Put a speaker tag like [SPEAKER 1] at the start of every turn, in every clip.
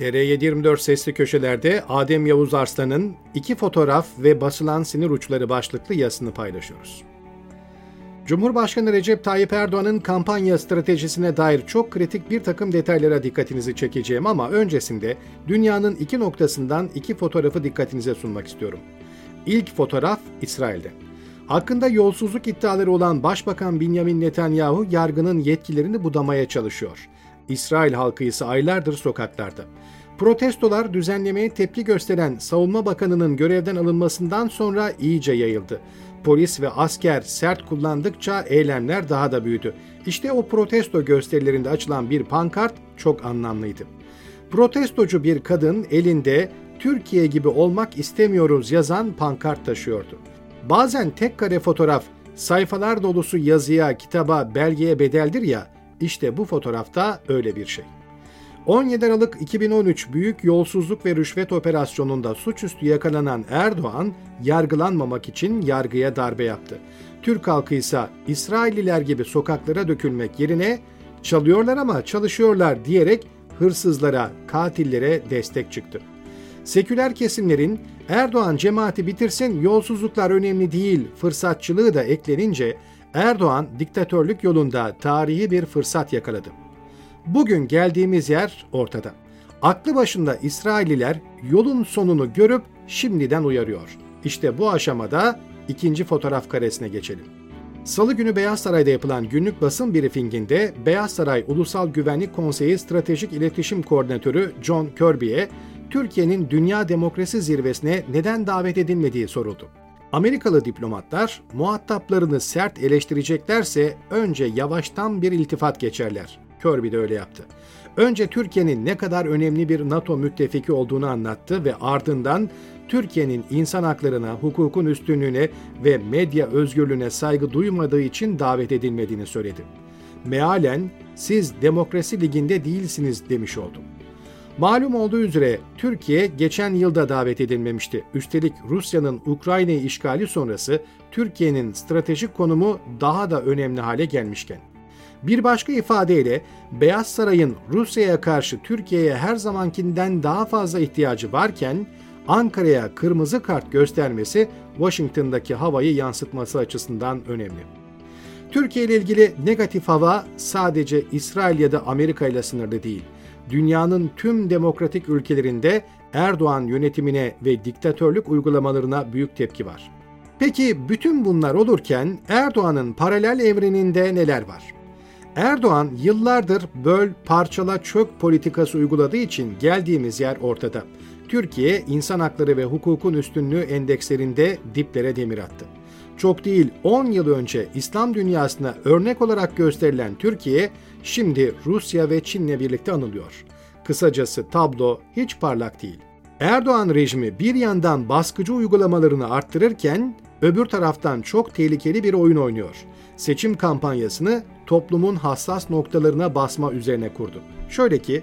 [SPEAKER 1] TR724 sesli köşelerde Adem Yavuz Arslan'ın iki fotoğraf ve basılan sinir uçları başlıklı yazısını paylaşıyoruz. Cumhurbaşkanı Recep Tayyip Erdoğan'ın kampanya stratejisine dair çok kritik bir takım detaylara dikkatinizi çekeceğim ama öncesinde dünyanın iki noktasından iki fotoğrafı dikkatinize sunmak istiyorum. İlk fotoğraf İsrail'de. Hakkında yolsuzluk iddiaları olan Başbakan Benjamin Netanyahu yargının yetkilerini budamaya çalışıyor. İsrail halkı ise aylardır sokaklarda. Protestolar düzenlemeye tepki gösteren Savunma Bakanı'nın görevden alınmasından sonra iyice yayıldı. Polis ve asker sert kullandıkça eylemler daha da büyüdü. İşte o protesto gösterilerinde açılan bir pankart çok anlamlıydı. Protestocu bir kadın elinde Türkiye gibi olmak istemiyoruz yazan pankart taşıyordu. Bazen tek kare fotoğraf sayfalar dolusu yazıya, kitaba, belgeye bedeldir ya, işte bu fotoğrafta öyle bir şey. 17 Aralık 2013 büyük yolsuzluk ve rüşvet operasyonunda suçüstü yakalanan Erdoğan yargılanmamak için yargıya darbe yaptı. Türk halkı ise İsrailliler gibi sokaklara dökülmek yerine çalıyorlar ama çalışıyorlar diyerek hırsızlara, katillere destek çıktı. Seküler kesimlerin Erdoğan cemaati bitirsin yolsuzluklar önemli değil fırsatçılığı da eklenince Erdoğan diktatörlük yolunda tarihi bir fırsat yakaladı. Bugün geldiğimiz yer ortada. Aklı başında İsrailliler yolun sonunu görüp şimdiden uyarıyor. İşte bu aşamada ikinci fotoğraf karesine geçelim. Salı günü Beyaz Saray'da yapılan günlük basın briefinginde Beyaz Saray Ulusal Güvenlik Konseyi Stratejik İletişim Koordinatörü John Kirby'ye Türkiye'nin Dünya Demokrasi Zirvesi'ne neden davet edilmediği soruldu. Amerikalı diplomatlar muhataplarını sert eleştireceklerse önce yavaştan bir iltifat geçerler. Kirby de öyle yaptı. Önce Türkiye'nin ne kadar önemli bir NATO müttefiki olduğunu anlattı ve ardından Türkiye'nin insan haklarına, hukukun üstünlüğüne ve medya özgürlüğüne saygı duymadığı için davet edilmediğini söyledi. Mealen siz demokrasi liginde değilsiniz demiş oldum. Malum olduğu üzere Türkiye geçen yılda davet edilmemişti. Üstelik Rusya'nın Ukrayna'yı işgali sonrası Türkiye'nin stratejik konumu daha da önemli hale gelmişken. Bir başka ifadeyle Beyaz Saray'ın Rusya'ya karşı Türkiye'ye her zamankinden daha fazla ihtiyacı varken Ankara'ya kırmızı kart göstermesi Washington'daki havayı yansıtması açısından önemli. Türkiye ile ilgili negatif hava sadece İsrail ya da Amerika ile sınırlı değil. Dünyanın tüm demokratik ülkelerinde Erdoğan yönetimine ve diktatörlük uygulamalarına büyük tepki var. Peki bütün bunlar olurken Erdoğan'ın paralel evreninde neler var? Erdoğan yıllardır böl, parçala, çök politikası uyguladığı için geldiğimiz yer ortada. Türkiye insan hakları ve hukukun üstünlüğü endekslerinde diplere demir attı. Çok değil 10 yıl önce İslam dünyasına örnek olarak gösterilen Türkiye şimdi Rusya ve Çin'le birlikte anılıyor. Kısacası tablo hiç parlak değil. Erdoğan rejimi bir yandan baskıcı uygulamalarını arttırırken öbür taraftan çok tehlikeli bir oyun oynuyor. Seçim kampanyasını toplumun hassas noktalarına basma üzerine kurdu. Şöyle ki,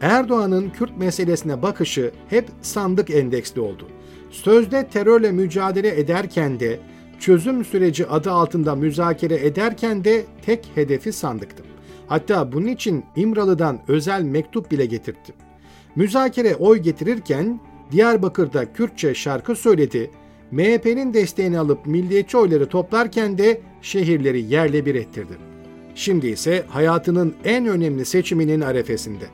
[SPEAKER 1] Erdoğan'ın Kürt meselesine bakışı hep sandık endeksli oldu. Sözde terörle mücadele ederken de, çözüm süreci adı altında müzakere ederken de tek hedefi sandıktı. Hatta bunun için İmralı'dan özel mektup bile getirtti. Müzakere oy getirirken Diyarbakır'da Kürtçe şarkı söyledi, MHP'nin desteğini alıp milliyetçi oyları toplarken de şehirleri yerle bir ettirdi. Şimdi ise hayatının en önemli seçiminin arefesinde.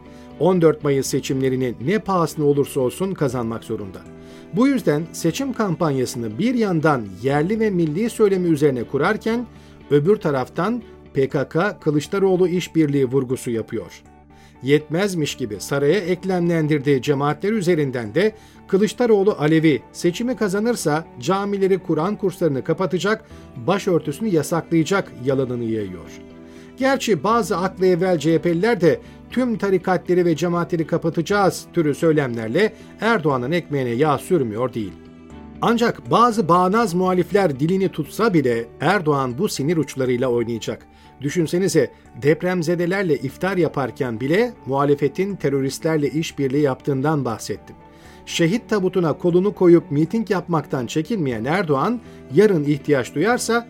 [SPEAKER 1] 14 Mayıs seçimlerini ne pahasına olursa olsun kazanmak zorunda. Bu yüzden seçim kampanyasını bir yandan yerli ve milli söylemi üzerine kurarken öbür taraftan PKK Kılıçdaroğlu işbirliği vurgusu yapıyor. Yetmezmiş gibi saraya eklemlendirdiği cemaatler üzerinden de Kılıçdaroğlu Alevi seçimi kazanırsa camileri Kur'an kurslarını kapatacak, başörtüsünü yasaklayacak yalanını yayıyor. Gerçi bazı aklı evvel CHP'liler de tüm tarikatleri ve cemaatleri kapatacağız türü söylemlerle Erdoğan'ın ekmeğine yağ sürmüyor değil. Ancak bazı bağnaz muhalifler dilini tutsa bile Erdoğan bu sinir uçlarıyla oynayacak. Düşünsenize depremzedelerle iftar yaparken bile muhalefetin teröristlerle işbirliği yaptığından bahsettim. Şehit tabutuna kolunu koyup miting yapmaktan çekinmeyen Erdoğan yarın ihtiyaç duyarsa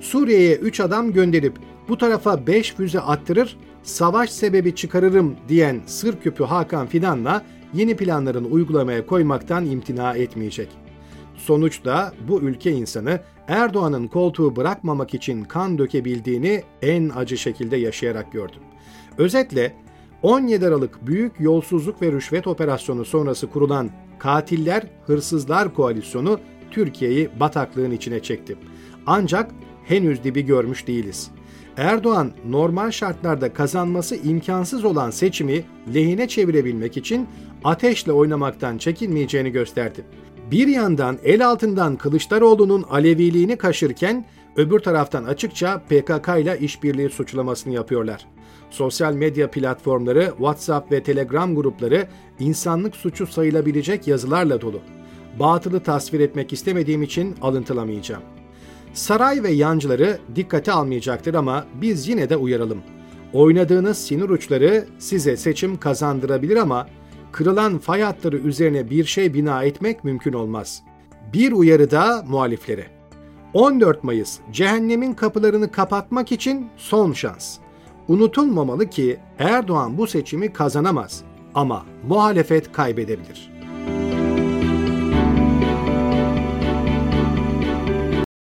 [SPEAKER 1] Suriye'ye 3 adam gönderip bu tarafa 5 füze attırır, savaş sebebi çıkarırım diyen sır küpü Hakan Fidan'la yeni planların uygulamaya koymaktan imtina etmeyecek. Sonuçta bu ülke insanı Erdoğan'ın koltuğu bırakmamak için kan dökebildiğini en acı şekilde yaşayarak gördüm. Özetle 17 Aralık Büyük Yolsuzluk ve Rüşvet Operasyonu sonrası kurulan Katiller Hırsızlar Koalisyonu Türkiye'yi bataklığın içine çekti. Ancak henüz dibi görmüş değiliz. Erdoğan normal şartlarda kazanması imkansız olan seçimi lehine çevirebilmek için ateşle oynamaktan çekinmeyeceğini gösterdi. Bir yandan el altından Kılıçdaroğlu'nun Aleviliğini kaşırken öbür taraftan açıkça PKK ile işbirliği suçlamasını yapıyorlar. Sosyal medya platformları, WhatsApp ve Telegram grupları insanlık suçu sayılabilecek yazılarla dolu. Batılı tasvir etmek istemediğim için alıntılamayacağım. Saray ve yancıları dikkate almayacaktır ama biz yine de uyaralım. Oynadığınız sinir uçları size seçim kazandırabilir ama kırılan fay hatları üzerine bir şey bina etmek mümkün olmaz. Bir uyarı da muhaliflere. 14 Mayıs cehennemin kapılarını kapatmak için son şans. Unutulmamalı ki Erdoğan bu seçimi kazanamaz ama muhalefet kaybedebilir.